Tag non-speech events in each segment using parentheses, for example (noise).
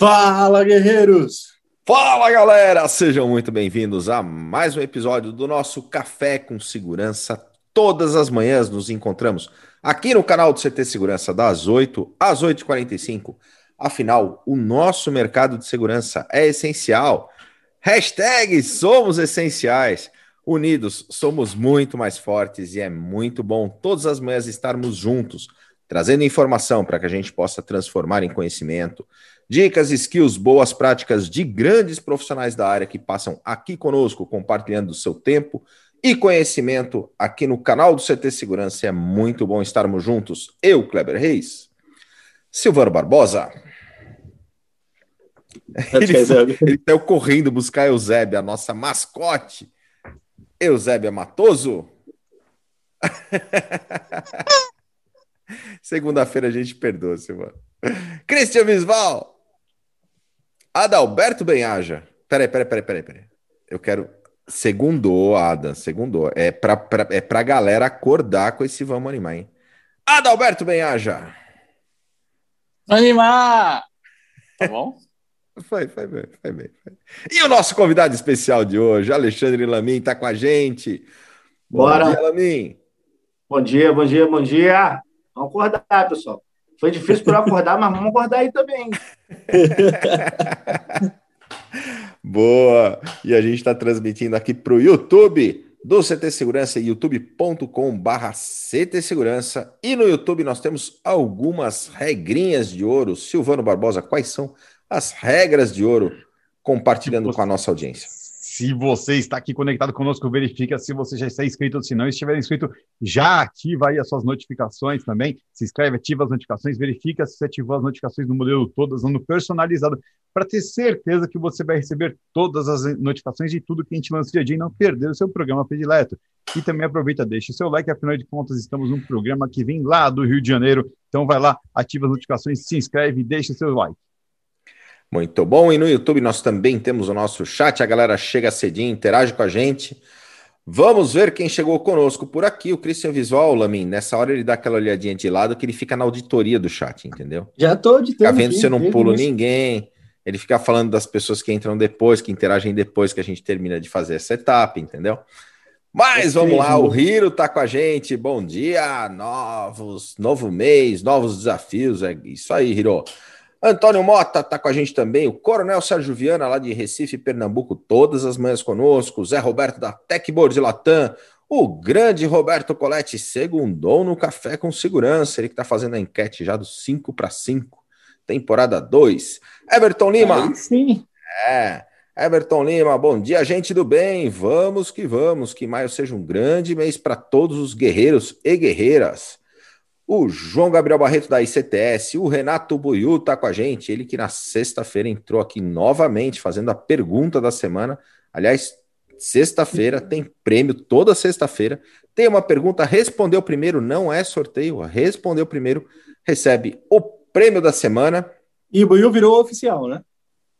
Fala, guerreiros! Fala, galera! Sejam muito bem-vindos a mais um episódio do nosso Café com Segurança. Todas as manhãs nos encontramos aqui no canal do CT Segurança, das 8 às 8h45. Afinal, o nosso mercado de segurança é essencial. Hashtag somos essenciais. Unidos, somos muito mais fortes e é muito bom todas as manhãs estarmos juntos, trazendo informação para que a gente possa transformar em conhecimento, dicas, skills, boas práticas de grandes profissionais da área que passam aqui conosco, compartilhando seu tempo e conhecimento aqui no canal do CT Segurança. É muito bom estarmos juntos. Eu, Kleber Reis, Silvano Barbosa. Ele, (laughs) ele saiu correndo buscar Eusébia, a nossa mascote. Eusébia Matoso. (laughs) Segunda-feira a gente perdoa, Silvano. Cristian Visval. Adalberto Benhaja. Peraí, peraí, peraí, peraí, peraí. Eu quero. Segundou, Ada, segundou. É pra, pra, é pra galera acordar com esse vamos animar, hein? Adalberto Benhaja. Animar! Tá bom? (laughs) Foi, foi bem, foi bem. Foi. E o nosso convidado especial de hoje, Alexandre Lamin, está com a gente. Bora. Bom dia, Lamin. Bom dia, bom dia, bom dia. Vamos acordar, pessoal. Foi difícil para acordar, mas vamos acordar aí também. (laughs) Boa! E a gente está transmitindo aqui para o YouTube do CT Segurança, youtube.com/barra CT Segurança. E no YouTube nós temos algumas regrinhas de ouro. Silvano Barbosa, quais são as regras de ouro compartilhando com a nossa audiência? Se você está aqui conectado conosco, verifica se você já está inscrito. Se não estiver inscrito, já ativa aí as suas notificações também. Se inscreve, ativa as notificações, verifica se você ativou as notificações no modelo todas, no personalizado, para ter certeza que você vai receber todas as notificações de tudo que a gente lança dia a dia e não perder o seu programa predileto. E também aproveita, deixa o seu like, afinal de contas, estamos num programa que vem lá do Rio de Janeiro. Então vai lá, ativa as notificações, se inscreve e deixa o seu like. Muito bom. E no YouTube nós também temos o nosso chat. A galera chega cedinho, interage com a gente. Vamos ver quem chegou conosco por aqui. O Christian Visual, Lamin. Nessa hora ele dá aquela olhadinha de lado que ele fica na auditoria do chat, entendeu? Já tô auditando. Fica vendo se eu não pulo ninguém. Ele fica falando das pessoas que entram depois, que interagem depois que a gente termina de fazer essa etapa, entendeu? Mas vamos lá, o Hiro tá com a gente. Bom dia, novos, novo mês, novos desafios. É isso aí, Hiro. Antônio Mota está com a gente também, o Coronel Sérgio Viana, lá de Recife, Pernambuco, todas as manhãs conosco, o Zé Roberto da Techboard Latam, o grande Roberto Coletti, segundou no Café com Segurança, ele que está fazendo a enquete já do 5 para 5, temporada 2. Everton Lima. Aí sim. É, Everton Lima, bom dia, gente do bem, vamos que vamos, que maio seja um grande mês para todos os guerreiros e guerreiras o João Gabriel Barreto da ICTS, o Renato Buiu está com a gente, ele que na sexta-feira entrou aqui novamente fazendo a pergunta da semana. Aliás, sexta-feira tem prêmio toda sexta-feira. Tem uma pergunta, respondeu primeiro, não é sorteio, respondeu primeiro, recebe o prêmio da semana. E o Buiu virou oficial, né?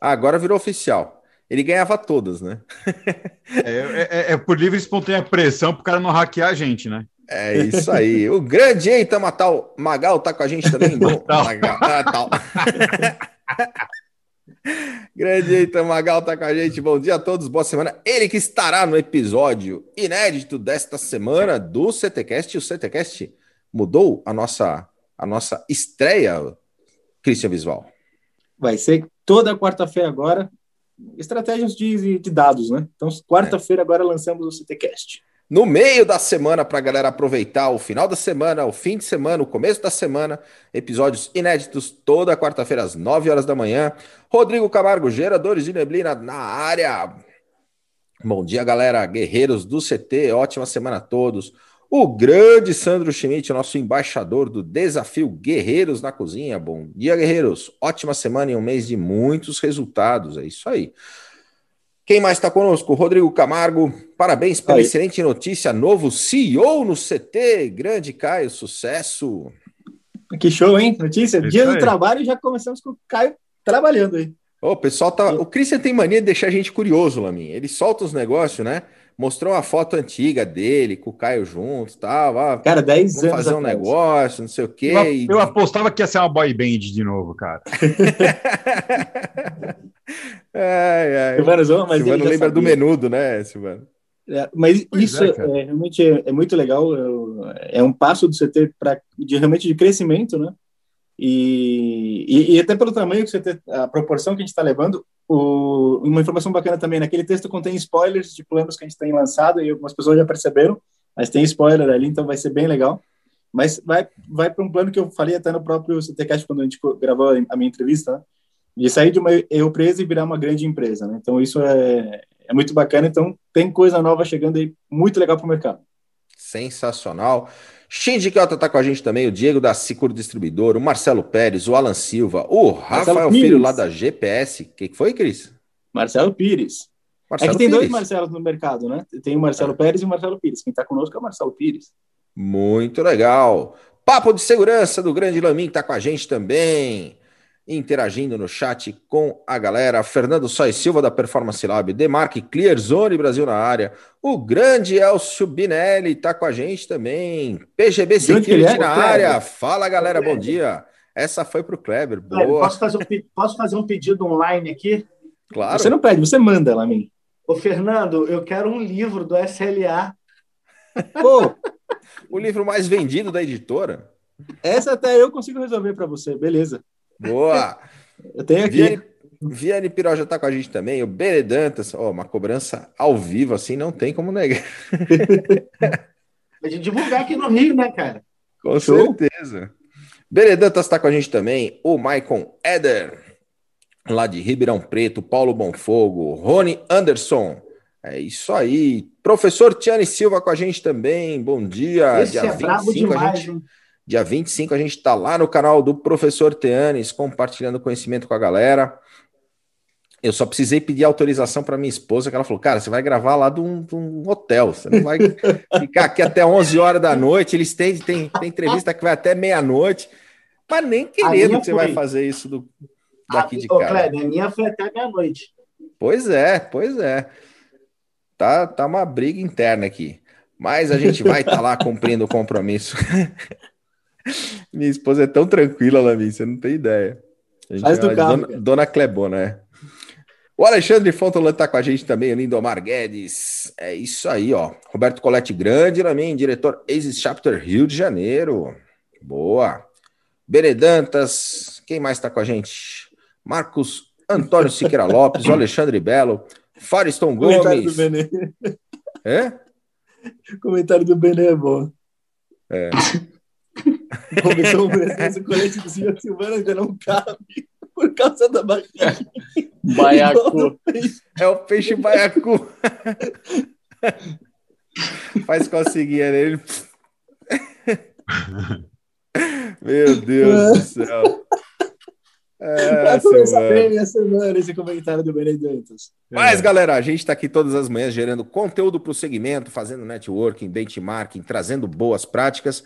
Agora virou oficial. Ele ganhava todas, né? (laughs) é, é, é por livre e espontânea pressão para o cara não hackear a gente, né? É isso aí. O grande Eita Matal Magal tá com a gente também. Bom, Magal, Magal. (laughs) grande Eita Magal tá com a gente. Bom dia a todos, boa semana. Ele que estará no episódio inédito desta semana do CTcast. O CTcast mudou a nossa a nossa estreia, Christian Visual. Vai ser toda quarta-feira agora. Estratégias de, de dados, né? Então, quarta-feira agora lançamos o CTcast no meio da semana para a galera aproveitar o final da semana, o fim de semana, o começo da semana, episódios inéditos toda quarta-feira às 9 horas da manhã. Rodrigo Camargo, geradores de neblina na área. Bom dia, galera, guerreiros do CT, ótima semana a todos. O grande Sandro Schmidt, nosso embaixador do desafio Guerreiros na Cozinha. Bom dia, guerreiros. Ótima semana e um mês de muitos resultados. É isso aí. Quem mais está conosco? Rodrigo Camargo. Parabéns pela Aí. excelente notícia. Novo CEO no CT. Grande Caio, sucesso. Que show, hein? Notícia. Dia do trabalho e já começamos com o Caio trabalhando aí. O pessoal tá. O Christian tem mania de deixar a gente curioso, Lamin. Ele solta os negócios, né? Mostrou uma foto antiga dele com o Caio junto, tal. Cara, 10 anos. fazer um negócio, não sei o quê. Eu, e- eu apostava que ia ser uma boy band de novo, cara. (laughs) ai, ai. Silvano Zon, mas Silvano lembra do sabia. menudo, né, Silvano? É, mas Pois isso é, é, realmente é, é muito legal. é, é um passo do CT para de realmente de crescimento, né? E, e, e até pelo tamanho que o CT, a proporção que a gente está levando, o, uma informação bacana também, naquele texto contém spoilers de planos que a gente tem lançado e algumas pessoas já perceberam, mas tem spoiler ali, então vai ser bem legal. Mas vai, vai para um plano que eu falei até no próprio CTCast quando a gente gravou a minha entrevista, né? de sair de uma empresa e virar uma grande empresa. Né? Então isso é, é muito bacana. Então tem coisa nova chegando aí, muito legal para o mercado. Sensacional. Shinji Kyoto tá com a gente também, o Diego da Cicur Distribuidor, o Marcelo Pérez, o Alan Silva, o Rafael Pires. Filho lá da GPS. O que, foi, Cris? Marcelo Pires. Marcelo é que tem dois Pires. Marcelos no mercado, né? Tem o Marcelo Pérez e o Marcelo Pires. Quem está conosco é o Marcelo Pires. Muito legal. Papo de segurança do Grande Lamin tá com a gente também. Interagindo no chat com a galera. Fernando Sois Silva da Performance Lab, Demarque Clear Zone Brasil na área. O grande Elcio Binelli tá com a gente também. PGB ele Security é? na área. Fala galera, bom dia. Essa foi pro Kleber. Kleber, Boa. Posso fazer, um, posso fazer um pedido online aqui? Claro. Você não pede, você manda lá, mim. Ô, Fernando, eu quero um livro do SLA. (laughs) Pô, O livro mais vendido da editora. essa até eu consigo resolver para você, beleza. Boa. Eu tenho aqui. Viane, Viane Piró já tá com a gente também. O Benedantas, ó, uma cobrança ao vivo, assim, não tem como negar. (laughs) A gente divulgar aqui no Rio, né, cara? Com Show. certeza. Benedantas tá com a gente também. O Maicon Eder, lá de Ribeirão Preto. Paulo Bonfogo. Rony Anderson. É isso aí. Professor Tiane Silva com a gente também. Bom dia. Esse é brabo a demais, gente hein? Dia 25 a gente está lá no canal do Professor Teanes, compartilhando conhecimento com a galera. Eu só precisei pedir autorização para minha esposa, que ela falou: Cara, você vai gravar lá de um, de um hotel, você não vai (laughs) ficar aqui até 11 horas da noite. Eles têm, têm, têm entrevista que vai até meia-noite, mas nem querendo que você vai fazer isso do, daqui de Ô, casa. Kleber, a minha foi até meia-noite. Pois é, pois é. Tá, tá uma briga interna aqui. Mas a gente vai estar lá cumprindo o compromisso. (laughs) (laughs) Minha esposa é tão tranquila, Lamin, você não tem ideia. A gente Faz do chama de carro, Dona. Dona Clebona, é. O Alexandre Fontolan tá com a gente também, o Lindomar Guedes. É isso aí, ó. Roberto Colette Grande, Lamin, diretor Aces Chapter Rio de Janeiro. Boa. Benedantas, quem mais tá com a gente? Marcos Antônio Siqueira (laughs) Lopes, o Alexandre Belo, Fariston Comentário do Gomes. Benê. É? Comentário do Benê é bom. É. (laughs) Começou o colete do senhor Silvano ainda não cabe por causa da barriga. Baiacu. É o peixe baiacu. Faz coceguinha nele. Meu Deus do céu. É, começar bem a semana esse comentário do Benê Dantas. Mas, galera, a gente está aqui todas as manhãs gerando conteúdo para o segmento, fazendo networking, benchmarking, trazendo boas práticas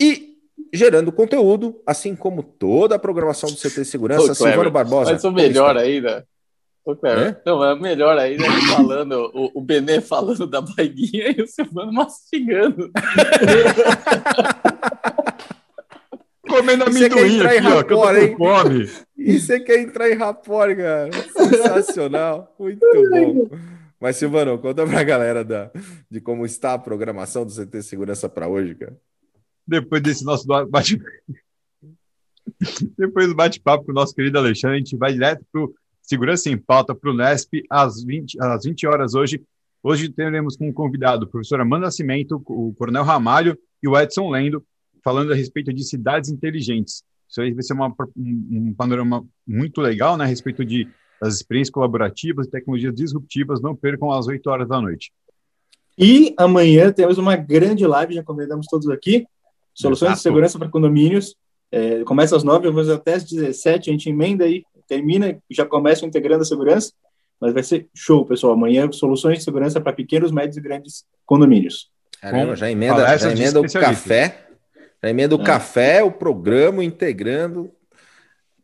e gerando conteúdo, assim como toda a programação do CT Segurança. Ô, Silvano Kleber, Barbosa. Mas o melhor ainda. Ô, É? Não, é melhor ainda falando, o, o Benê falando da baiguinha e o Silvano mastigando. (laughs) Comendo é é amendoim aqui, ó, que eu tô rapor, hein? com fome. E você quer entrar em rapor, cara? Sensacional. Muito bom. Mas, Silvano, conta pra galera da, de como está a programação do CT Segurança para hoje, cara. Depois desse nosso bate Depois do bate-papo com o nosso querido Alexandre, a gente vai direto para Segurança em Pauta, para o Nesp, às 20, às 20 horas hoje. Hoje teremos como convidado o professor Amanda Nascimento, o Coronel Ramalho e o Edson Lendo, falando a respeito de cidades inteligentes. Isso aí vai ser uma, um, um panorama muito legal né, a respeito de, das experiências colaborativas e tecnologias disruptivas. Não percam às 8 horas da noite. E amanhã temos uma grande live, já convidamos todos aqui. Soluções Exato. de segurança para condomínios. É, começa às 9, eu vou até às 17, a gente emenda aí, termina, já começa integrando a segurança. Mas vai ser show, pessoal. Amanhã, soluções de segurança para pequenos, médios e grandes condomínios. Caramba, já emenda, já emenda o café. Já emenda o É. café, o programa integrando.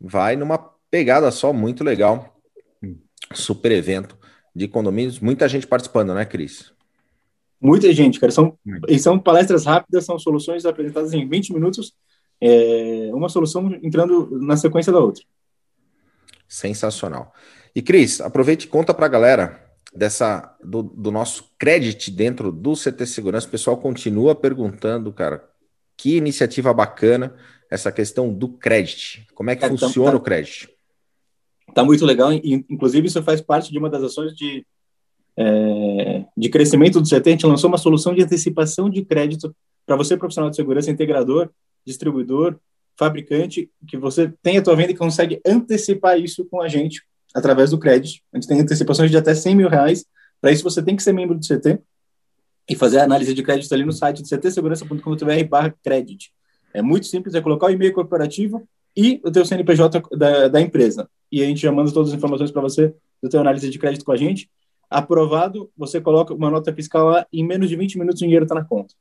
Vai numa pegada só, muito legal. Hum. Super evento de condomínios. Muita gente participando, né, Cris? Muita gente, cara. São, e são palestras rápidas, são soluções apresentadas em 20 minutos, é, uma solução entrando na sequência da outra. Sensacional. E Cris, aproveite e conta para a galera dessa do, do nosso credit dentro do CT Segurança. O pessoal continua perguntando, cara, que iniciativa bacana essa questão do credit. Como é que É, então, funciona tá. o credit? Tá muito legal, inclusive isso faz parte de uma das ações de, é, de crescimento do CT. A gente lançou uma solução de antecipação de crédito para você, profissional de segurança, integrador, distribuidor, fabricante, que você tem a tua venda e consegue antecipar isso com a gente através do crédito. A gente tem antecipações de até 100 mil reais. Para isso, você tem que ser membro do CT e fazer a análise de crédito ali no site de ctsegurança.com.br barra credit. É muito simples, é colocar o e-mail corporativo e o teu CNPJ da, da empresa. E a gente já manda todas as informações para você do teu análise de crédito com a gente. Aprovado, você coloca uma nota fiscal lá, em menos de 20 minutos o dinheiro está na conta.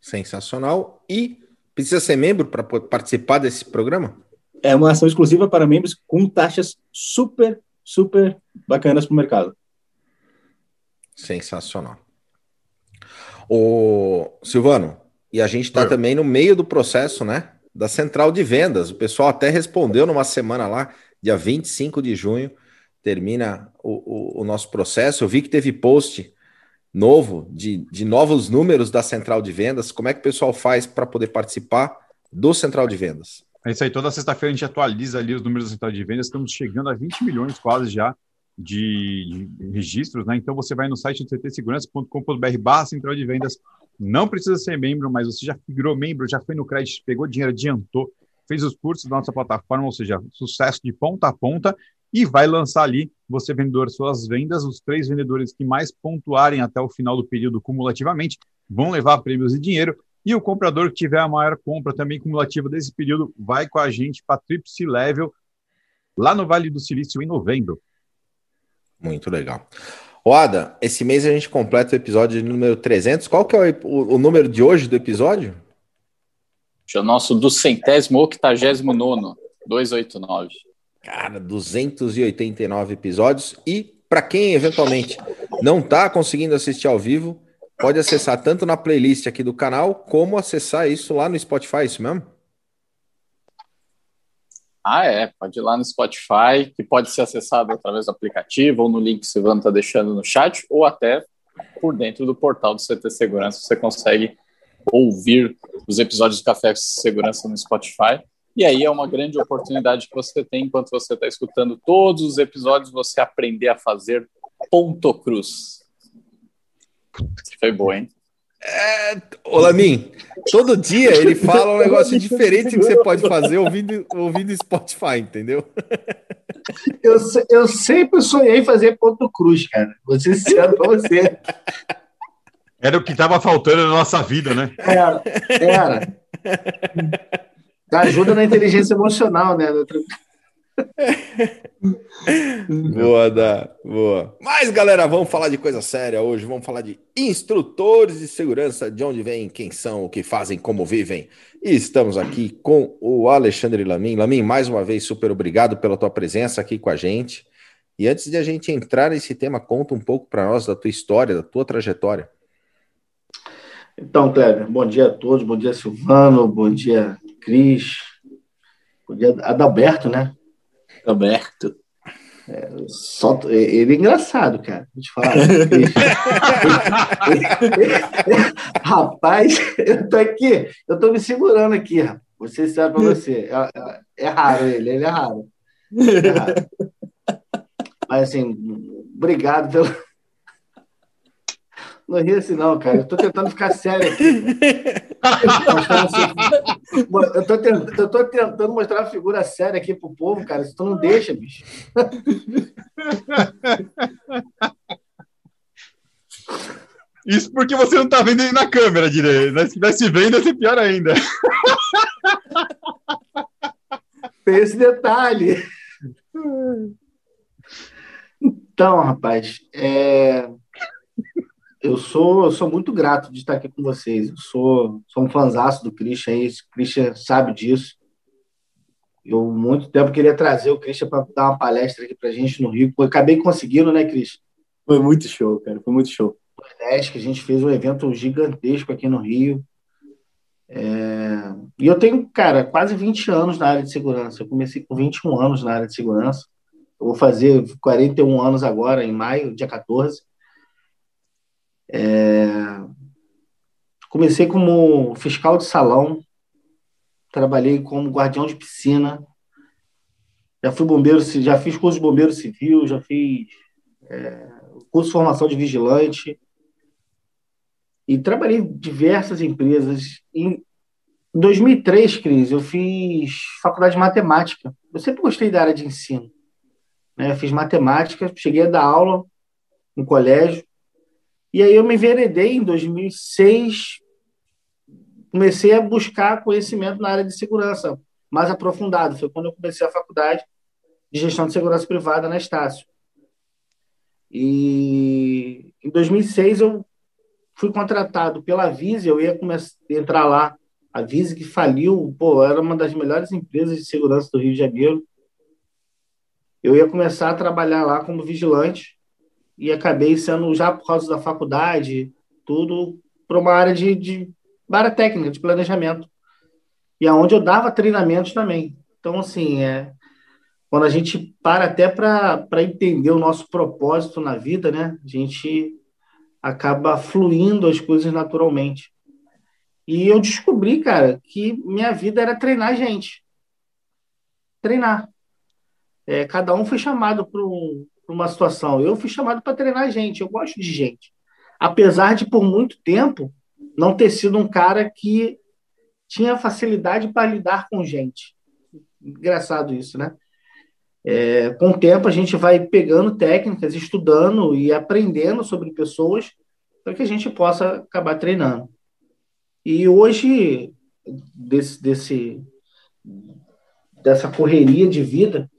Sensacional. E precisa ser membro para participar desse programa? É uma ação exclusiva para membros com taxas super, super bacanas para o mercado. Sensacional. O Silvano, e a gente está também no meio do processo, né? Da central de vendas. O pessoal até respondeu numa semana lá, dia 25 de junho, termina o, o, o nosso processo. Eu vi que teve post novo de, de novos números da central de vendas. Como é que o pessoal faz para poder participar do central de vendas? É isso aí, toda sexta-feira a gente atualiza ali os números da central de vendas, estamos chegando a 20 milhões quase já de, de registros, né? Então você vai no site ctsegurança.com.br barra central de vendas, não precisa ser membro, mas você já virou membro, já foi no crédito, pegou dinheiro, adiantou, fez os cursos da nossa plataforma, ou seja, sucesso de ponta a ponta, e vai lançar ali, você vendedor, suas vendas, os três vendedores que mais pontuarem até o final do período cumulativamente vão levar prêmios e dinheiro, e o comprador que tiver a maior compra também cumulativa desse período vai com a gente para Tripsi Level lá no Vale do Silício em novembro. Muito legal. O Ada, esse mês a gente completa o episódio número 300. Qual que é o, o número de hoje do episódio? É o nosso do centésimo octagésimo nono, 289. Cara, 289 episódios. E para quem eventualmente não está conseguindo assistir ao vivo, pode acessar tanto na playlist aqui do canal, como acessar isso lá no Spotify, é isso mesmo? Ah, é. Pode ir lá no Spotify, que pode ser acessado através do aplicativo ou no link que o Silvano está deixando no chat, ou até por dentro do portal do CT Segurança. Você consegue ouvir os episódios do Café Segurança no Spotify. E aí é uma grande oportunidade que você tem enquanto você está escutando todos os episódios, você aprender a fazer ponto cruz. Foi boa, hein? É, Lamin, todo dia ele fala um negócio diferente que você pode fazer ouvindo, ouvindo Spotify, entendeu? Eu, se- eu sempre sonhei em fazer ponto cruz, cara. Ser sincero pra você. Era o que estava faltando na nossa vida, né? Era. Era. Ajuda na inteligência emocional, né? (laughs) Boa, da, boa. Mas, galera, vamos falar de coisa séria hoje. Vamos falar de instrutores de segurança, de onde vêm, quem são, o que fazem, como vivem. E estamos aqui com o Alexandre Lamin. Lamin, mais uma vez, super obrigado pela tua presença aqui com a gente. E antes de a gente entrar nesse tema, conta um pouco para nós da tua história, da tua trajetória. Então, Kleber, bom dia a todos. Bom dia, Silvano. Bom dia, Cris. Bom dia, Adalberto, né? Alberto. Só, ele é engraçado, cara. Vou te falar. (laughs) rapaz, eu tô aqui, eu tô me segurando aqui, rapaz. Vou ser sincero pra você. É, é- é raro ele, ele é raro. É raro. Mas assim, obrigado pelo. Não ri assim, não, cara. Eu tô tentando ficar sério aqui. (laughs) Eu tô, tentando, eu tô tentando mostrar uma figura séria aqui pro povo, cara. Se tu não deixa, bicho. Isso porque você não está vendo ele na câmera direito. né? Se estivesse vendo, ia ser pior ainda. Tem esse detalhe. Então, rapaz, é, eu sou, eu sou muito grato de estar aqui com vocês. Eu sou, sou um fanzaço do Christian o Christian sabe disso. Eu, muito tempo, queria trazer o Christian para dar uma palestra aqui para gente no Rio. Eu acabei conseguindo, né, Christian? Foi muito show, cara. Foi muito show. 2010, que a gente fez um evento gigantesco aqui no Rio. É... E eu tenho, cara, quase 20 anos na área de segurança. Eu comecei com 21 anos na área de segurança. Eu vou fazer 41 anos agora, em maio, dia 14. É... Comecei como fiscal de salão, trabalhei como guardião de piscina, já fui bombeiro, já fiz curso de bombeiro civil, já fiz é, curso de formação de vigilante e trabalhei em diversas empresas. Em 2003, Cris, eu fiz faculdade de matemática. Eu sempre gostei da área de ensino. Né? Eu fiz matemática, cheguei a dar aula no colégio. E aí eu me enveredei em 2006, comecei a buscar conhecimento na área de segurança mais aprofundado. Foi quando eu comecei a faculdade de gestão de segurança privada na Estácio. E em 2006 eu fui contratado pela Vise, eu ia começar entrar lá. A Vise que faliu, pô, era uma das melhores empresas de segurança do Rio de Janeiro. Eu ia começar a trabalhar lá como vigilante e acabei sendo, já por causa da faculdade, tudo para uma área de, de área técnica, de planejamento. E aonde eu dava treinamentos também. Então, assim, é, quando a gente para até para entender o nosso propósito na vida, né? A gente acaba fluindo as coisas naturalmente. E eu descobri, cara, que minha vida era treinar gente. Treinar. É, cada um foi chamado para um, uma situação. Eu fui chamado para treinar gente. Eu gosto de gente. Apesar de, por muito tempo, não ter sido um cara que tinha facilidade para lidar com gente. Engraçado isso, né? É, com o tempo, a gente vai pegando técnicas, estudando e aprendendo sobre pessoas para que a gente possa acabar treinando. E hoje, desse, desse, dessa correria de vida,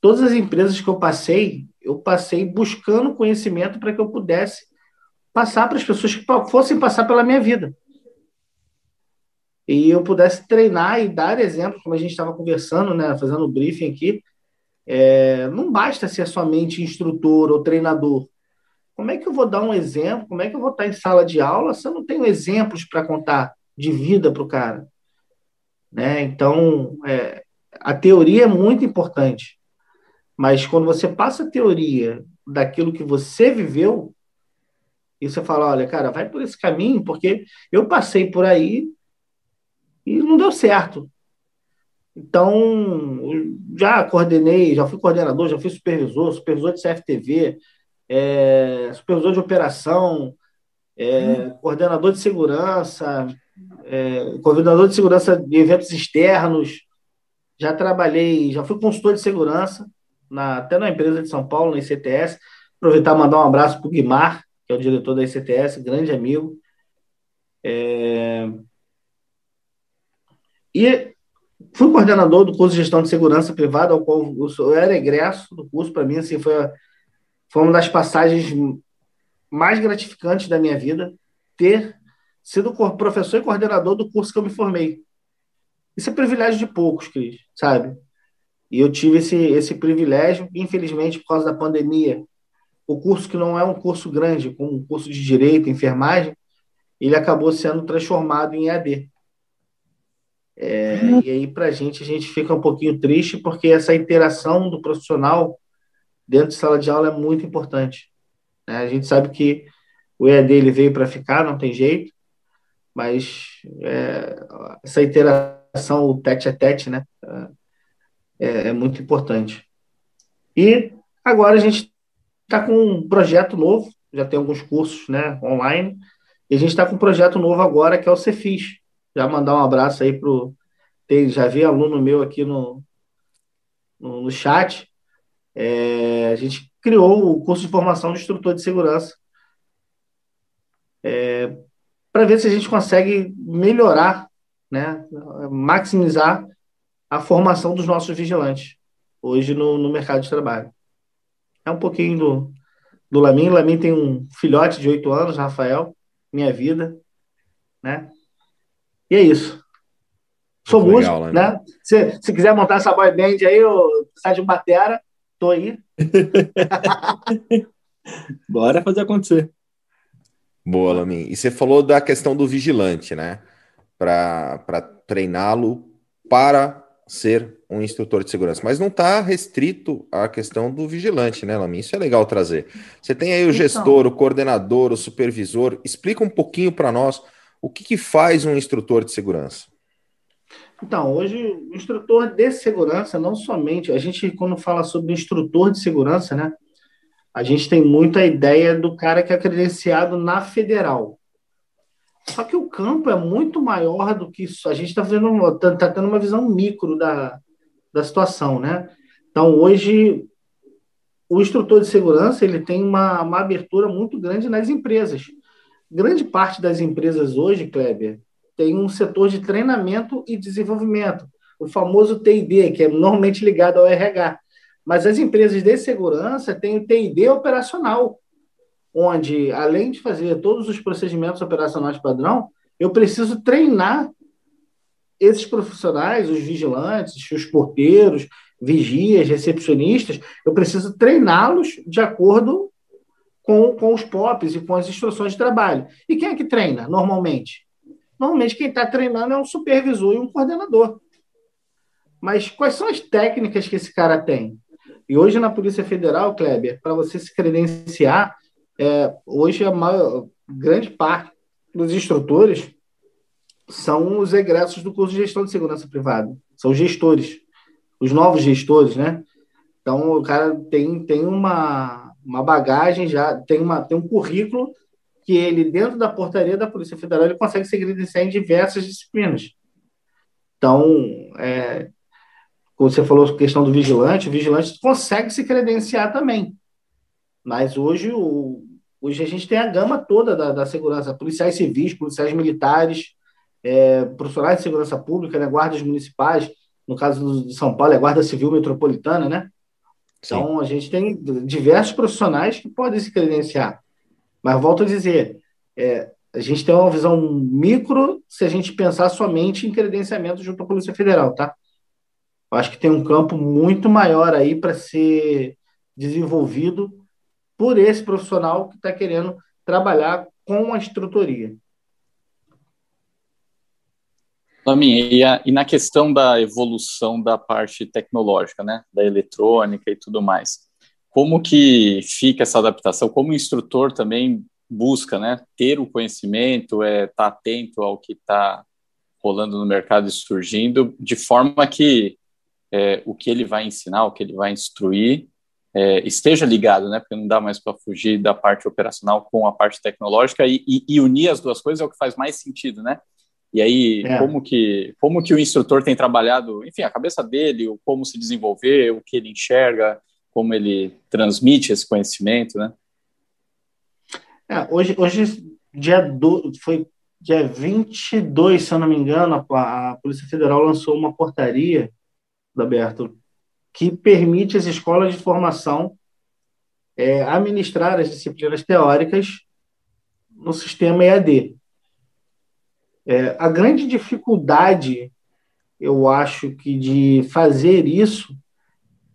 todas as empresas que eu passei, eu passei buscando conhecimento para que eu pudesse passar para as pessoas que fossem passar pela minha vida. E eu pudesse treinar e dar exemplos, como a gente estava conversando, né, fazendo o briefing aqui, é, não basta ser somente instrutor ou treinador. Como é que eu vou dar um exemplo? Como é que eu vou estar em sala de aula se eu não tenho exemplos para contar de vida para o cara? Né? Então, é, a teoria é muito importante, mas quando você passa a teoria daquilo que você viveu, e você fala, olha, cara, vai por esse caminho, porque eu passei por aí e não deu certo. Então, já coordenei, já fui coordenador, já fui supervisor, supervisor de CFTV, é, supervisor de operação, é, hum. coordenador de segurança, é, coordenador de segurança de eventos externos. Já trabalhei, já fui consultor de segurança, na, até na empresa de São Paulo, na ICTS. Aproveitar e mandar um abraço para o Guimar, que é o diretor da ICTS, grande amigo. É... E fui coordenador do curso de gestão de segurança privada, ao qual eu era egresso do curso, para mim, assim, foi, foi uma das passagens mais gratificantes da minha vida, ter sido professor e coordenador do curso que eu me formei. Isso é privilégio de poucos, Cris, sabe? E eu tive esse, esse privilégio, infelizmente, por causa da pandemia. O curso que não é um curso grande, como um curso de direito, enfermagem, ele acabou sendo transformado em EAD. É. E aí, para a gente, a gente fica um pouquinho triste, porque essa interação do profissional dentro de sala de aula é muito importante. Né? A gente sabe que o EAD ele veio para ficar, não tem jeito, mas é, essa interação, o tete a tete, né, é, é muito importante. E agora a gente está com um projeto novo, já tem alguns cursos né, online, e a gente está com um projeto novo agora, que é o Cefis, já mandar um abraço aí pro tem já vi aluno meu aqui no no, no chat. É, a gente criou o curso de formação de instrutor de segurança é, para ver se a gente consegue melhorar, né, maximizar a formação dos nossos vigilantes hoje no, no mercado de trabalho. É um pouquinho do, do Lamin. Lamin tem um filhote de oito anos, Rafael, minha vida, né? E é isso. Sou Muito músico, legal, né? Se, se quiser montar essa boy band aí, o Sérgio Batera, tô aí. (laughs) Bora fazer acontecer. Boa, Lamin. E você falou da questão do vigilante, né? Para treiná-lo para ser um instrutor de segurança. Mas não está restrito à questão do vigilante, né, Lamin? Isso é legal trazer. Você tem aí o então, gestor, o coordenador, o supervisor. Explica um pouquinho para nós o que, que faz um instrutor de segurança. Então, hoje, o instrutor de segurança, não somente, a gente, quando fala sobre instrutor de segurança, né, a gente tem muita ideia do cara que é credenciado na federal. Só que o campo é muito maior do que isso. A gente está tá, tá tendo uma visão micro da, da situação, né? Então, hoje, o instrutor de segurança ele tem uma, uma abertura muito grande nas empresas. Grande parte das empresas hoje, Kleber, tem um setor de treinamento e desenvolvimento, o famoso TID, que é normalmente ligado ao RH. Mas as empresas de segurança têm o TID operacional, onde, além de fazer todos os procedimentos operacionais padrão, eu preciso treinar esses profissionais, os vigilantes, os porteiros, vigias, recepcionistas, eu preciso treiná-los de acordo com, com os POPs e com as instruções de trabalho. E quem é que treina, normalmente? Normalmente, quem está treinando é um supervisor e um coordenador. Mas quais são as técnicas que esse cara tem? E hoje, na Polícia Federal, Kleber, para você se credenciar, é, hoje a maior, grande parte dos instrutores são os egressos do curso de gestão de segurança privada, são os gestores, os novos gestores, né? Então o cara tem, tem uma, uma bagagem já, tem, uma, tem um currículo que ele, dentro da portaria da Polícia Federal, ele consegue se credenciar em diversas disciplinas. Então, é, como você falou questão do vigilante, o vigilante consegue se credenciar também. Mas hoje o, Hoje a gente tem a gama toda da, da segurança, policiais civis, policiais militares, é, profissionais de segurança pública, né, guardas municipais, no caso de São Paulo, é Guarda Civil Metropolitana, né? Então, Sim. a gente tem diversos profissionais que podem se credenciar. Mas, volto a dizer, é, a gente tem uma visão micro se a gente pensar somente em credenciamento junto à Polícia Federal, tá? Eu acho que tem um campo muito maior aí para ser desenvolvido por esse profissional que está querendo trabalhar com a instrutoria. E, e na questão da evolução da parte tecnológica, né, da eletrônica e tudo mais, como que fica essa adaptação? Como o instrutor também busca, né, ter o conhecimento, é estar tá atento ao que está rolando no mercado e surgindo, de forma que é, o que ele vai ensinar, o que ele vai instruir, é, esteja ligado, né? Porque não dá mais para fugir da parte operacional com a parte tecnológica e, e, e, unir as duas coisas é o que faz mais sentido, né? E aí, é. como que como que o instrutor tem trabalhado, enfim, a cabeça dele, o como se desenvolver, o que ele enxerga, como ele transmite esse conhecimento, né? É, hoje, hoje dia do, foi dia 22, se eu não me engano, a, a Polícia Federal lançou uma portaria, Roberto, que permite às escolas de formação é, administrar as disciplinas teóricas no sistema EAD. É, a grande dificuldade, eu acho que de fazer isso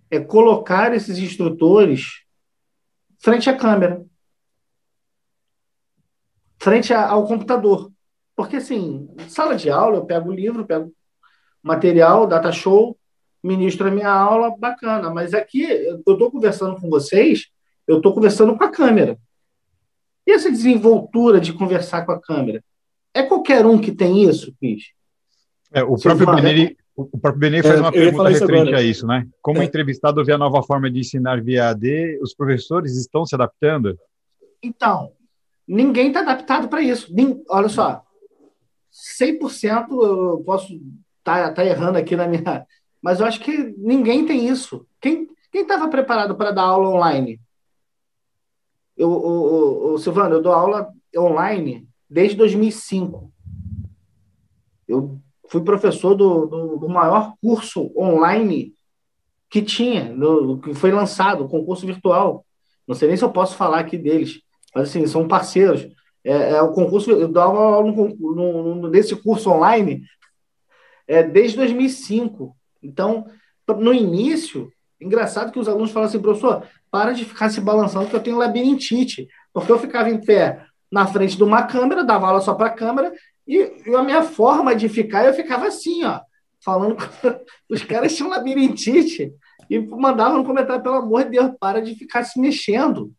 é colocar esses instrutores frente à câmera, frente ao computador. Porque, assim, sala de aula, eu pego o livro, pego material, data show, ministro a minha aula, bacana. Mas aqui, eu estou conversando com vocês, eu estou conversando com a câmera. E essa desenvoltura de conversar com a câmera? É qualquer um que tem isso, Cris? É, o, próprio Beneri, o próprio Beneri faz é, uma pergunta referente a isso, né? Como é. entrevistado vê a nova forma de ensinar via AD, os professores estão se adaptando? Então, ninguém está adaptado para isso. Olha só, 100% eu posso estar tá, tá errando aqui na minha, mas eu acho que ninguém tem isso. Quem estava preparado para dar aula online? Eu, o, o, Silvano, eu dou aula online desde 2005. Eu fui professor do, do, do maior curso online que tinha, do, que foi lançado, o concurso virtual. Não sei nem se eu posso falar aqui deles, mas assim, são parceiros. É, é o concurso, eu dou aula no, no, no, nesse curso online é, desde 2005. Então, no início, engraçado que os alunos falam assim, professor, para de ficar se balançando que eu tenho labirintite, porque eu ficava em pé na frente de uma câmera, dava aula só para a câmera, e, e, a minha forma de ficar, eu ficava assim, ó, falando (laughs) os caras tinham labirintite e mandavam no comentário, pelo amor de Deus, para de ficar se mexendo.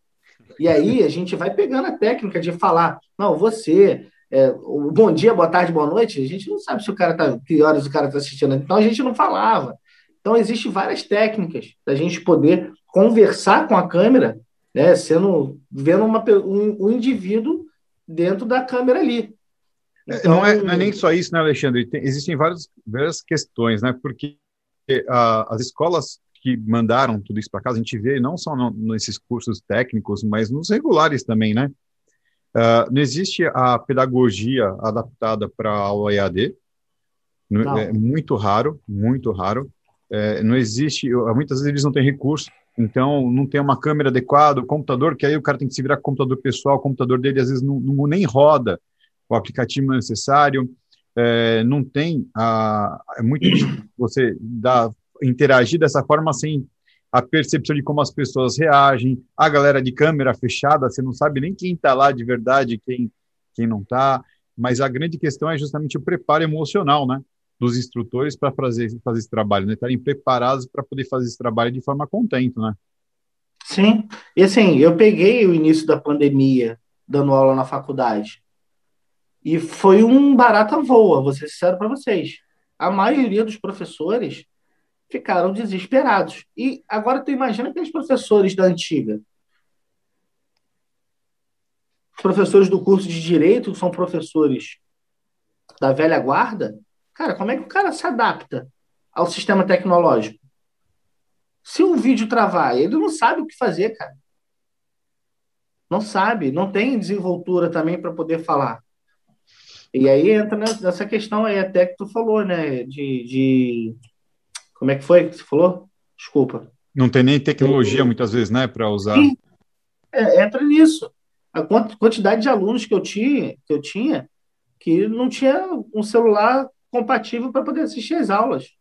E aí a gente vai pegando a técnica de falar, não, você, é, bom dia, boa tarde, boa noite, a gente não sabe se o cara tá, que horas o cara está assistindo, então a gente não falava. Então, existem várias técnicas da gente poder conversar com a câmera, né, sendo, vendo uma, um, um indivíduo dentro da câmera ali. Então, não, é, não, é, nem só isso, né, Alexandre? Tem, existem várias, várias questões, né? Porque uh, as escolas que mandaram tudo isso para casa, a gente vê não só no, nesses cursos técnicos, mas nos regulares também, né? Uh, não existe a pedagogia adaptada para aula EAD. Não. É muito raro, muito raro. É, não existe, muitas vezes eles não têm recurso, então não tem uma câmera adequada, o computador, que aí o cara tem que se virar com o computador pessoal, o computador dele às vezes não, não nem roda o aplicativo necessário, é, não tem, a, é muito difícil você dar, interagir dessa forma sem a percepção de como as pessoas reagem, a galera de câmera fechada, você não sabe nem quem está lá de verdade, quem, quem não está, mas a grande questão é justamente o preparo emocional, né? dos instrutores para fazer, fazer esse trabalho, né? Estarem preparados para poder fazer esse trabalho de forma contente, né? Sim. E assim, eu peguei o início da pandemia dando aula na faculdade. E foi um barata voa, vou ser sincero para vocês. A maioria dos professores ficaram desesperados. E agora tu imagina aqueles professores da antiga. Os professores do curso de Direito, que são professores da velha guarda, Cara, como é que o cara se adapta ao sistema tecnológico? Se um vídeo travar, ele não sabe o que fazer, cara. Não sabe, não tem desenvoltura também para poder falar. E aí entra nessa questão aí até que tu falou, né? De, de... Como é que foi que você falou? Desculpa. Não tem nem tecnologia muitas vezes, né, para usar. Sim. É, entra nisso. A quantidade de alunos que eu tinha, que eu tinha, que não tinha um celular compatível para poder assistir as aulas.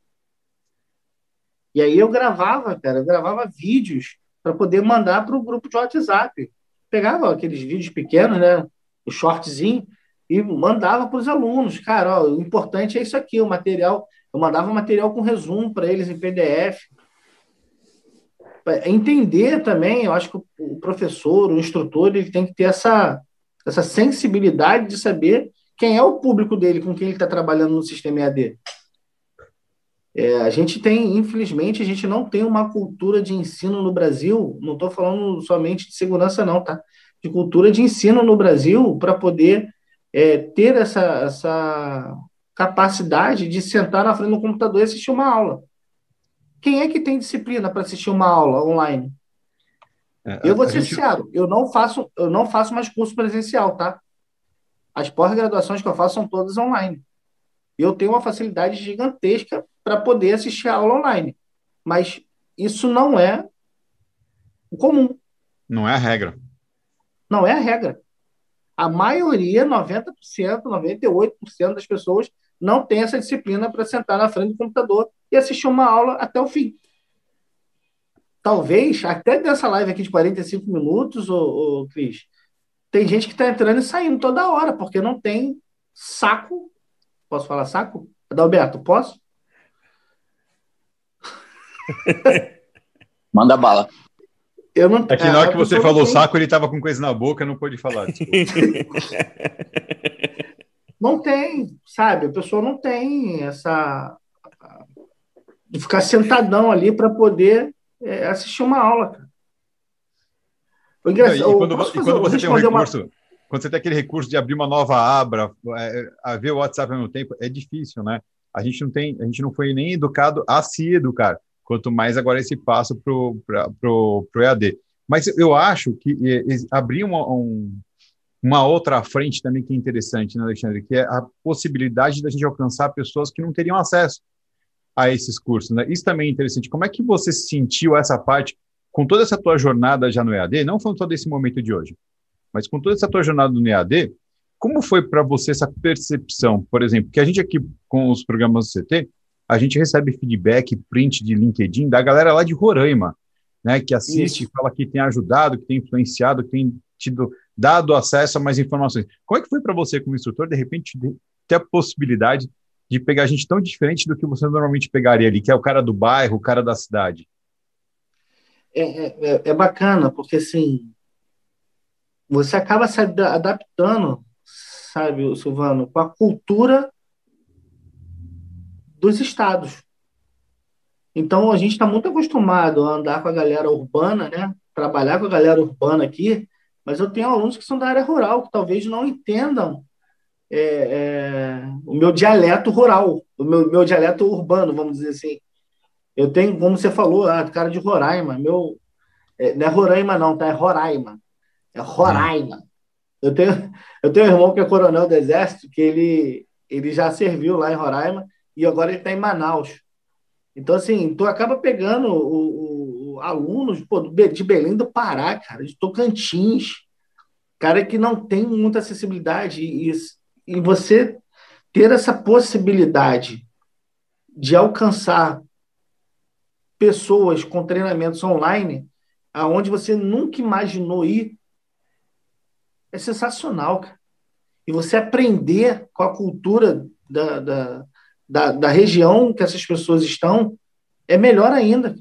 E aí eu gravava, cara, eu gravava vídeos para poder mandar para o grupo de WhatsApp. Pegava aqueles vídeos pequenos, né, o shortzinho, e mandava para os alunos. Cara, ó, o importante é isso aqui, o material. Eu mandava material com resumo para eles em PDF. Entender também, eu acho que o professor, o instrutor, ele tem que ter essa, essa sensibilidade de saber quem é o público dele com quem ele está trabalhando no sistema EAD? É, a gente tem, infelizmente, a gente não tem uma cultura de ensino no Brasil, não estou falando somente de segurança, não, tá? De cultura de ensino no Brasil para poder é, ter essa, essa capacidade de sentar na frente do computador e assistir uma aula. Quem é que tem disciplina para assistir uma aula online? É, eu vou ser gente... sincero, eu não faço, eu não faço mais curso presencial, tá? As pós-graduações que eu faço são todas online. Eu tenho uma facilidade gigantesca para poder assistir a aula online. Mas isso não é o comum. Não é a regra. Não é a regra. A maioria, 90%, 98% das pessoas não tem essa disciplina para sentar na frente do computador e assistir uma aula até o fim. Talvez, até dessa live aqui de 45 minutos, ô, ô Cris, tem gente que está entrando e saindo toda hora, porque não tem saco. Posso falar saco? Adalberto, posso? (laughs) Manda bala. Eu não, é que na hora que você falou tem... saco, ele estava com coisa na boca, não pôde falar. (laughs) não tem, sabe? A pessoa não tem essa. de ficar sentadão ali para poder é, assistir uma aula. Cara. O engraçado, e quando, e quando você tem um recurso, uma... quando você tem aquele recurso de abrir uma nova aba, é, a ver o WhatsApp ao mesmo tempo, é difícil, né? A gente não tem, a gente não foi nem educado a se educar, quanto mais agora esse passo pro, pro EAD. Mas eu acho que abrir uma, um, uma outra frente também que é interessante, né, Alexandre, que é a possibilidade da gente alcançar pessoas que não teriam acesso a esses cursos, né? Isso também é interessante. Como é que você sentiu essa parte com toda essa tua jornada já no EAD, não falando só desse momento de hoje, mas com toda essa tua jornada no EAD, como foi para você essa percepção, por exemplo, que a gente aqui com os programas do CT, a gente recebe feedback, print de LinkedIn da galera lá de Roraima, né, que assiste, Isso. fala que tem ajudado, que tem influenciado, que tem tido dado acesso a mais informações. Como é que foi para você, como instrutor, de repente, ter a possibilidade de pegar gente tão diferente do que você normalmente pegaria ali, que é o cara do bairro, o cara da cidade? É, é, é, é bacana, porque assim, você acaba se adaptando, sabe, Silvano, com a cultura dos estados. Então, a gente está muito acostumado a andar com a galera urbana, né? trabalhar com a galera urbana aqui, mas eu tenho alunos que são da área rural, que talvez não entendam é, é, o meu dialeto rural, o meu, meu dialeto urbano, vamos dizer assim. Eu tenho, como você falou, ah, cara de Roraima, meu. É, não é Roraima, não, tá? É Roraima. É Roraima. Eu tenho, eu tenho um irmão que é coronel do Exército, que ele, ele já serviu lá em Roraima e agora ele está em Manaus. Então, assim, tu acaba pegando o, o, alunos pô, de Belém do Pará, cara, de Tocantins, cara que não tem muita acessibilidade. E, e você ter essa possibilidade de alcançar pessoas com treinamentos online, aonde você nunca imaginou ir, é sensacional, cara. E você aprender com a cultura da, da, da, da região que essas pessoas estão, é melhor ainda.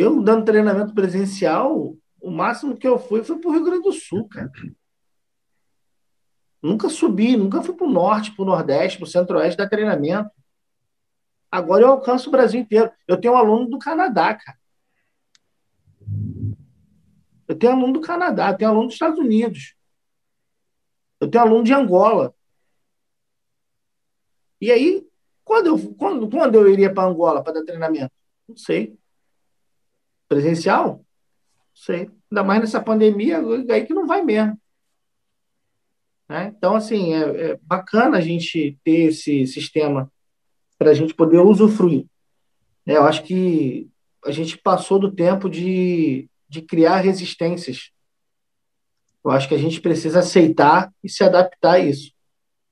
Eu, dando treinamento presencial, o máximo que eu fui foi para o Rio Grande do Sul, cara. Nunca subi, nunca fui para o norte, para o nordeste, para o centro-oeste dar treinamento. Agora eu alcanço o Brasil inteiro. Eu tenho um aluno do Canadá, cara. Eu tenho aluno do Canadá, eu tenho aluno dos Estados Unidos. Eu tenho aluno de Angola. E aí, quando eu, quando, quando eu iria para Angola para dar treinamento? Não sei. Presencial? Não sei. Ainda mais nessa pandemia, aí que não vai mesmo. Né? Então, assim, é, é bacana a gente ter esse sistema para a gente poder usufruir. É, eu acho que a gente passou do tempo de, de criar resistências. Eu acho que a gente precisa aceitar e se adaptar a isso.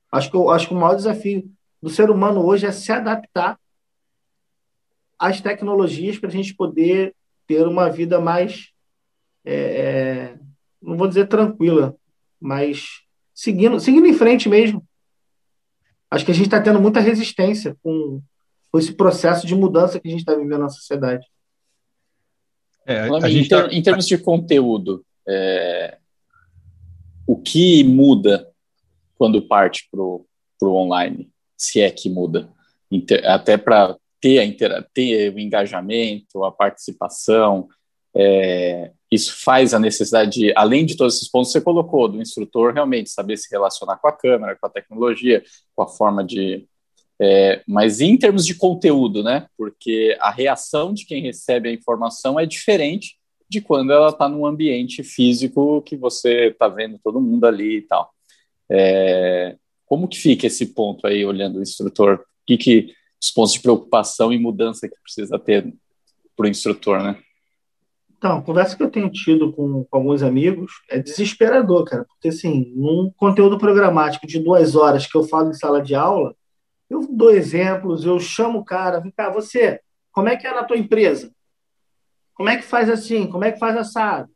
Acho que, eu, acho que o maior desafio do ser humano hoje é se adaptar às tecnologias para a gente poder ter uma vida mais, é, é, não vou dizer tranquila, mas seguindo, seguindo em frente mesmo. Acho que a gente está tendo muita resistência com, com, esse processo de mudança que a gente está vivendo na sociedade. É, em, ter, tá... em, termos de conteúdo, é, o que muda quando parte para o online? se é que muda, até para ter, a ter o engajamento, a participação, é, isso faz a necessidade, de, além de todos esses pontos que você colocou, do instrutor realmente saber se relacionar com a câmera, com a tecnologia, com a forma de. É, mas em termos de conteúdo, né? Porque a reação de quem recebe a informação é diferente de quando ela está num ambiente físico que você está vendo todo mundo ali e tal. É, como que fica esse ponto aí, olhando o instrutor? O que, que os pontos de preocupação e mudança que precisa ter para o instrutor, né? Então, a conversa que eu tenho tido com, com, alguns amigos é desesperador, cara, porque assim, num conteúdo programático de duas horas que eu falo em sala de aula, eu dou exemplos, eu chamo o cara, vem cá, você, como é que é na tua empresa? Como é que faz assim? Como é que faz assado?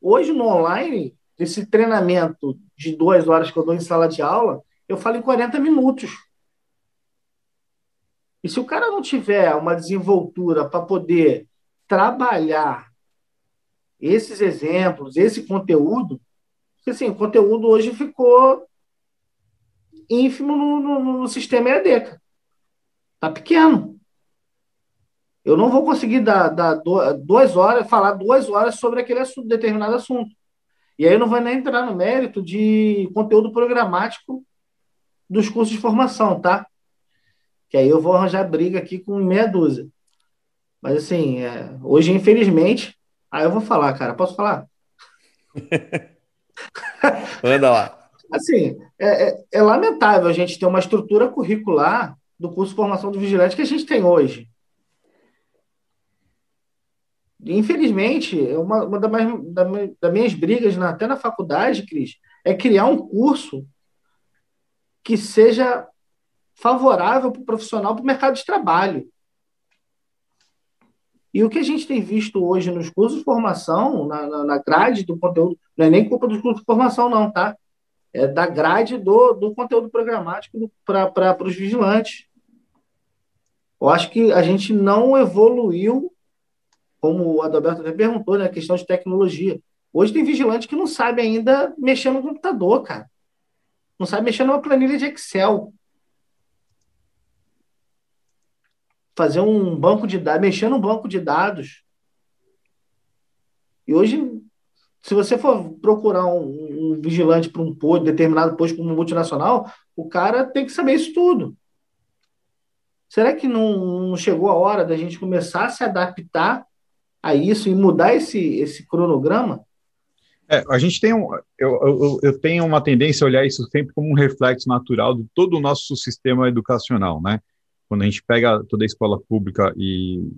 Hoje no online, esse treinamento de duas horas que eu dou em sala de aula, eu falo em 40 minutos. E se o cara não tiver uma desenvoltura para poder trabalhar esses exemplos, esse conteúdo, porque assim, o conteúdo hoje ficou ínfimo no, no, no sistema EAD. Está pequeno. Eu não vou conseguir dar, dar duas horas, falar duas horas sobre aquele assunto, determinado assunto. E aí eu não vou nem entrar no mérito de conteúdo programático dos cursos de formação, tá? Que aí eu vou arranjar briga aqui com meia dúzia. Mas assim, é, hoje, infelizmente, aí eu vou falar, cara. Posso falar? (laughs) Manda lá. Assim, é, é, é, lamentável a gente ter uma estrutura curricular do curso de formação do vigilante que a gente tem hoje. Infelizmente, uma, uma das, minhas, das minhas brigas, na, até na faculdade, Cris, é criar um curso que seja favorável para o profissional, para o mercado de trabalho. E o que a gente tem visto hoje nos cursos de formação, na, na, na grade do conteúdo, Não é nem culpa dos cursos de formação, não, tá? É da grade do, do conteúdo programático para os vigilantes. Eu acho que a gente não evoluiu, como o Adalberto até perguntou, né, a questão de tecnologia. Hoje tem vigilante que não sabe ainda mexer no computador, cara. Não sabe mexer numa planilha de Excel. Fazer um banco de dados, mexer num banco de dados. E hoje, se você for procurar um, um vigilante para um posto, determinado posto uma multinacional, o cara tem que saber isso tudo. Será que não, não chegou a hora da gente começar a se adaptar a isso e mudar esse, esse cronograma? É, a gente tem um, eu, eu, eu, tenho uma tendência a olhar isso sempre como um reflexo natural de todo o nosso sistema educacional, né? Quando a gente pega toda a escola pública e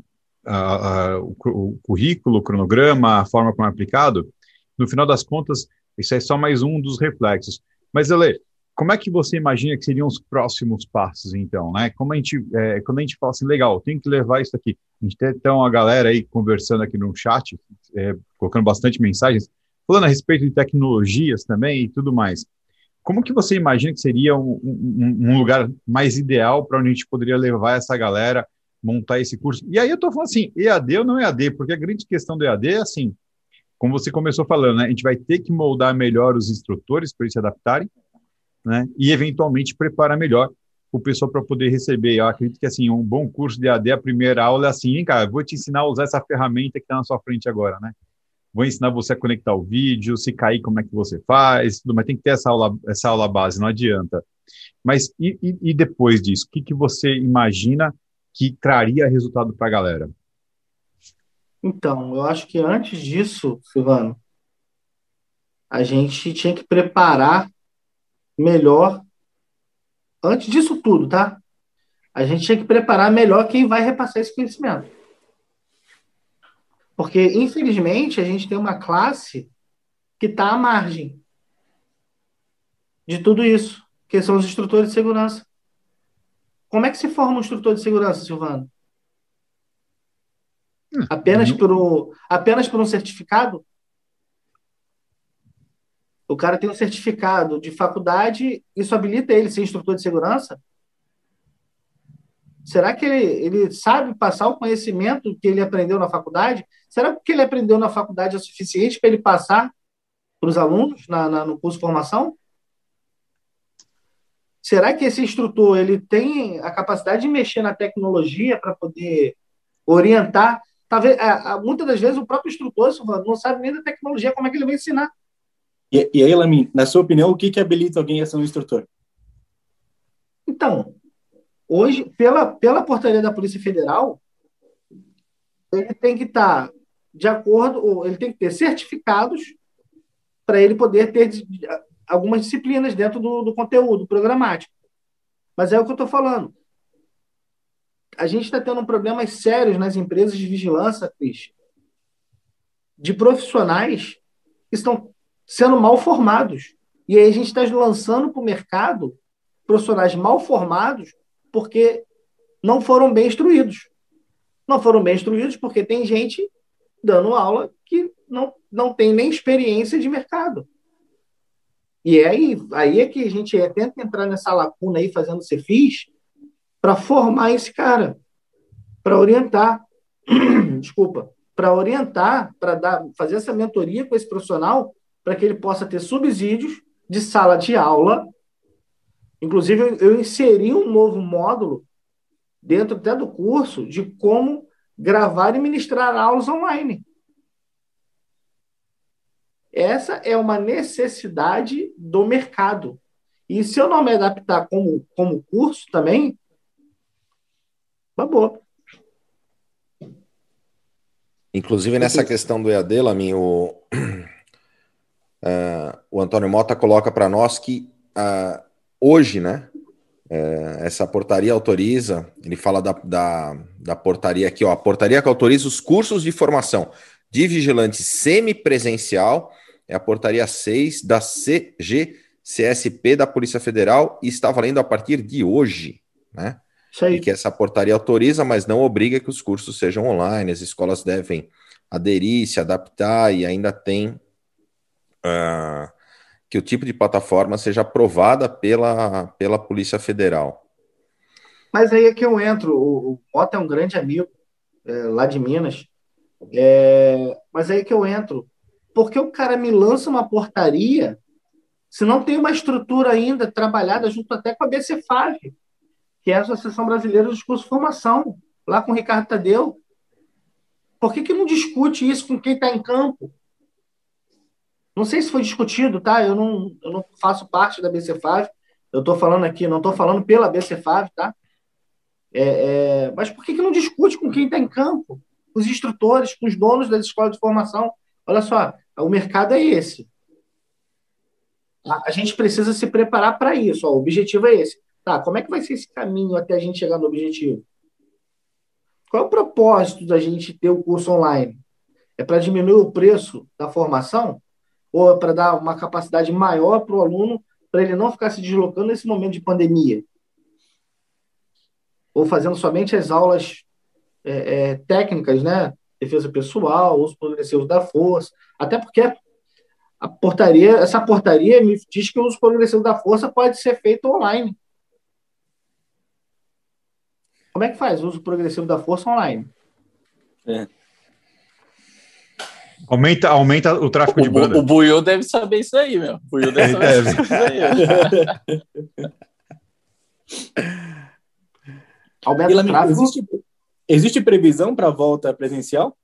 a, a, o, o, currículo, o cronograma, a forma como é aplicado, no final das contas, isso é só mais um dos reflexos. Mas, Ale, como é que você imagina que seriam os próximos passos, então, né? Como a gente, é, quando a gente fala assim, legal, tem que levar isso aqui. A gente tem então a galera aí conversando aqui no chat, é, colocando bastante mensagens, falando a respeito de tecnologias também e tudo mais. Como que você imagina que seria um, um, um lugar mais ideal para onde a gente poderia levar essa galera, montar esse curso? E aí eu estou falando assim, EAD ou não EAD? Porque a grande questão do EAD é assim, como você começou falando, né? A gente vai ter que moldar melhor os instrutores para eles se adaptarem, né? E eventualmente preparar melhor o pessoal para poder receber. Eu acredito que assim, um bom curso de AD, a primeira aula é assim, hein, cara, vou te ensinar a usar essa ferramenta que está na sua frente agora, né? Vou ensinar você a conectar o vídeo, se cair, como é que você faz, tudo, mas tem que ter essa aula, essa aula base, não adianta. Mas e, e, e depois disso, o que, que você imagina que traria resultado para a galera? Então, eu acho que antes disso, Silvano, a gente tinha que preparar melhor. Antes disso tudo, tá? A gente tinha que preparar melhor quem vai repassar esse conhecimento. Porque, infelizmente, a gente tem uma classe que está à margem de tudo isso, que são os instrutores de segurança. Como é que se forma um instrutor de segurança, Silvano? Hum, apenas, por um, apenas por um certificado? O cara tem um certificado de faculdade, isso habilita ele ser instrutor de segurança? Será que ele, ele sabe passar o conhecimento que ele aprendeu na faculdade? Será que o que ele aprendeu na faculdade é suficiente para ele passar para os alunos na, na, no curso de formação? Será que esse instrutor ele tem a capacidade de mexer na tecnologia para poder orientar? Talvez, muitas das vezes o próprio instrutor não sabe nem da tecnologia, como é que ele vai ensinar? E, e aí, Lamin, na sua opinião, o que, que habilita alguém a ser um instrutor? Então, hoje, pela, pela portaria da Polícia Federal, ele tem que estar tá de acordo, ele tem que ter certificados para ele poder ter algumas disciplinas dentro do, do conteúdo programático. Mas é o que eu estou falando. A gente está tendo problemas sérios nas empresas de vigilância, Cris, de profissionais que estão sendo mal formados. E aí a gente está lançando para o mercado profissionais mal formados porque não foram bem instruídos. Não foram bem instruídos porque tem gente dando aula que não, não tem nem experiência de mercado. E é aí, aí é que a gente tenta entrar nessa lacuna aí, fazendo CFIs, para formar esse cara, para orientar. (clears throat) Desculpa, para orientar, para fazer essa mentoria com esse profissional para que ele possa ter subsídios de sala de aula. Inclusive, eu inseri um novo módulo dentro até do curso de como gravar e ministrar aulas online. Essa é uma necessidade do mercado. E se eu não me adaptar como, como curso também, boa. Inclusive, nessa questão do EAD, Lamin, o, Uh, (clears throat) o Antônio Mota coloca para nós que uh, hoje, né, uh, essa portaria autoriza, ele fala da, da, da, portaria aqui, ó, a portaria que autoriza os cursos de formação de vigilante semipresencial, é a portaria 6 da CGCSP da Polícia Federal e está valendo a partir de hoje, né? E que essa portaria autoriza, mas não obriga que os cursos sejam online, as escolas devem aderir, se adaptar e ainda tem uh, que o tipo de plataforma seja aprovada pela, pela Polícia Federal. Mas aí é que eu entro. O, o Mota é um grande amigo é, lá de Minas. É, mas aí é que eu entro. Porque o cara me lança uma portaria se não tem uma estrutura ainda trabalhada junto até com a BCFAV, que é a Associação Brasileira de Curso de Formação, lá com o Ricardo Tadeu. Por que, que não discute isso com quem está em campo? Não sei se foi discutido, tá? Eu não, eu não faço parte da BCFAV. Eu estou falando aqui, não estou falando pela BCFAV, tá? É, é, mas por que, que não discute com quem está em campo? Os instrutores, com os donos das escolas de formação. Olha só, o mercado é esse. A, a gente precisa se preparar para isso. Ó, o objetivo é esse. Tá, como é que vai ser esse caminho até a gente chegar no objetivo? Qual é o propósito da gente ter o curso online? É para diminuir o preço da formação? Ou para dar uma capacidade maior para o aluno, para ele não ficar se deslocando nesse momento de pandemia? Ou fazendo somente as aulas é, é, técnicas, né? Defesa pessoal, uso progressivo da força. Até porque a portaria, essa portaria me diz que o uso progressivo da força pode ser feito online. Como é que faz o uso progressivo da força online? É. Aumenta, aumenta o tráfego o, de banda. O Buiu deve saber isso aí, meu. O Buiu deve saber isso aí. (laughs) aumenta o tráfego. Existe, existe previsão para a volta presencial?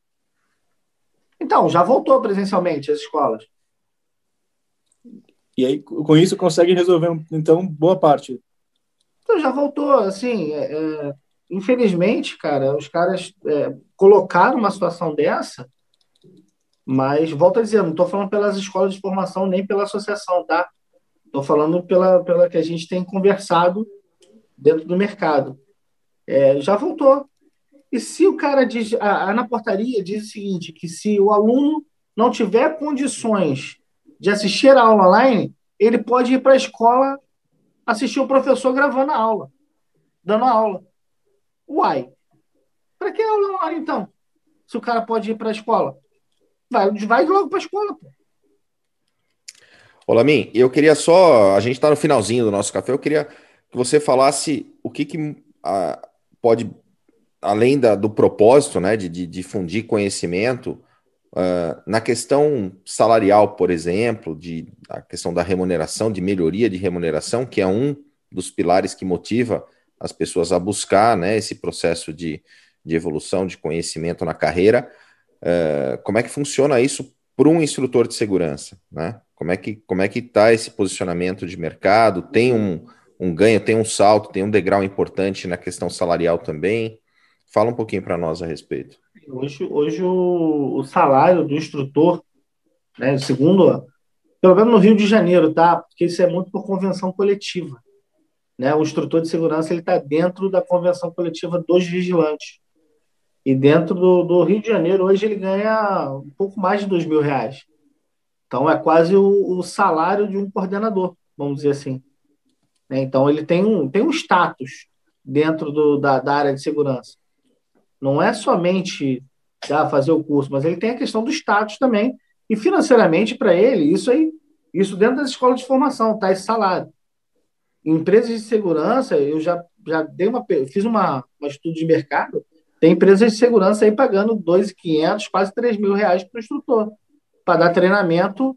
Então, já voltou presencialmente as escolas. E aí, com isso, consegue resolver, então, boa parte. Então, já voltou, assim, é, é, infelizmente, cara, os caras é, colocaram uma situação dessa, mas, volto a dizer, não estou falando pelas escolas de formação nem pela associação, tá? Estou falando pela, pela que a gente tem conversado dentro do mercado. É, já voltou. E se o cara diz, a, a, na portaria diz o seguinte, que se o aluno não tiver condições de assistir a aula online, ele pode ir para a escola assistir o professor gravando a aula, dando a aula. Uai, para que aula online então? Se o cara pode ir para a escola, vai, vai logo para a escola. Pô. Olá, Min, eu queria só, a gente está no finalzinho do nosso café, eu queria que você falasse o que, que a, pode, além da, do propósito, né, de, de difundir conhecimento, Uh, na questão salarial, por exemplo, de a questão da remuneração, de melhoria de remuneração, que é um dos pilares que motiva as pessoas a buscar né, esse processo de, de evolução, de conhecimento na carreira. Uh, como é que funciona isso para um instrutor de segurança? Né? Como é que como é que está esse posicionamento de mercado? Tem um, um ganho, tem um salto, tem um degrau importante na questão salarial também? Fala um pouquinho para nós a respeito. Hoje, hoje o, o salário do instrutor, né, segundo, pelo menos no Rio de Janeiro, tá? Porque isso é muito por convenção coletiva. Né? O instrutor de segurança ele está dentro da convenção coletiva dos vigilantes. E dentro do, do, Rio de Janeiro, hoje ele ganha um pouco mais de dois mil reais. Então é quase o, o salário de um coordenador, vamos dizer assim. Né? Então ele tem um, tem um status dentro do, da, da área de segurança. Não é somente ah, fazer o curso, mas ele tem a questão do status também. E financeiramente, para ele, isso aí, isso dentro das escolas de formação, tá? Esse salário. Em empresas de segurança, eu já, já dei uma, fiz uma, um estudo de mercado, tem empresas de segurança aí pagando 2.500, quase 3 mil reais para o instrutor, para dar treinamento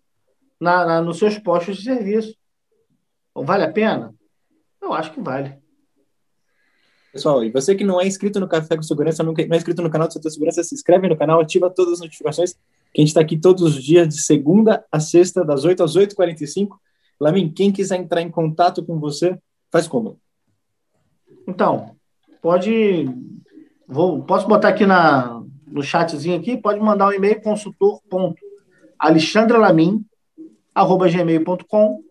na, na, nos seus postos de serviço. Então, vale a pena? Eu acho que vale. Pessoal, e você que não é inscrito no Café com Segurança, não é inscrito no canal do Setor Segurança, se inscreve no canal, ativa todas as notificações, que a gente está aqui todos os dias, de segunda a sexta, das 8 às 8h45. Lamin, quem quiser entrar em contato com você, faz como? Então, pode. Vou, posso botar aqui na, no chatzinho aqui, pode mandar um e-mail consultor.alexandralamin.gmail.com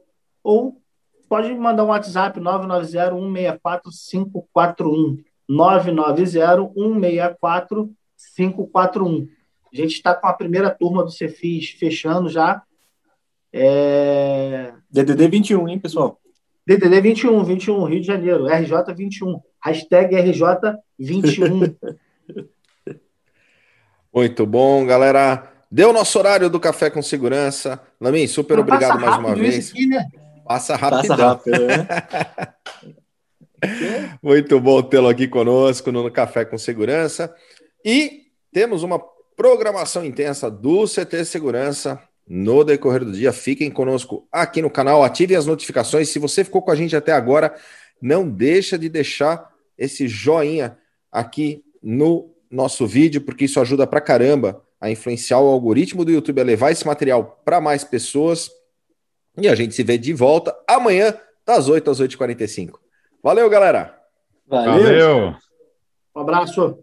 ou pode mandar um WhatsApp 990-164-541. 990-164-541. A gente está com a primeira turma do Cefis fechando já. É... DDD 21, hein, pessoal? DDD 21, 21, Rio de Janeiro, RJ 21. Hashtag RJ 21. (laughs) Muito bom, galera. Deu nosso horário do Café com Segurança. Lamin, super Mas obrigado mais uma vez. aqui, né? Passa rapidão. Passa rápido, né? (laughs) Muito bom tê-lo aqui conosco no Café com Segurança. E temos uma programação intensa do CT Segurança no decorrer do dia. Fiquem conosco aqui no canal, ativem as notificações. Se você ficou com a gente até agora, não deixa de deixar esse joinha aqui no nosso vídeo, porque isso ajuda pra caramba a influenciar o algoritmo do YouTube a levar esse material para mais pessoas. E a gente se vê de volta amanhã, das 8 às 8h45. Valeu, galera! Valeu. Valeu. Um abraço.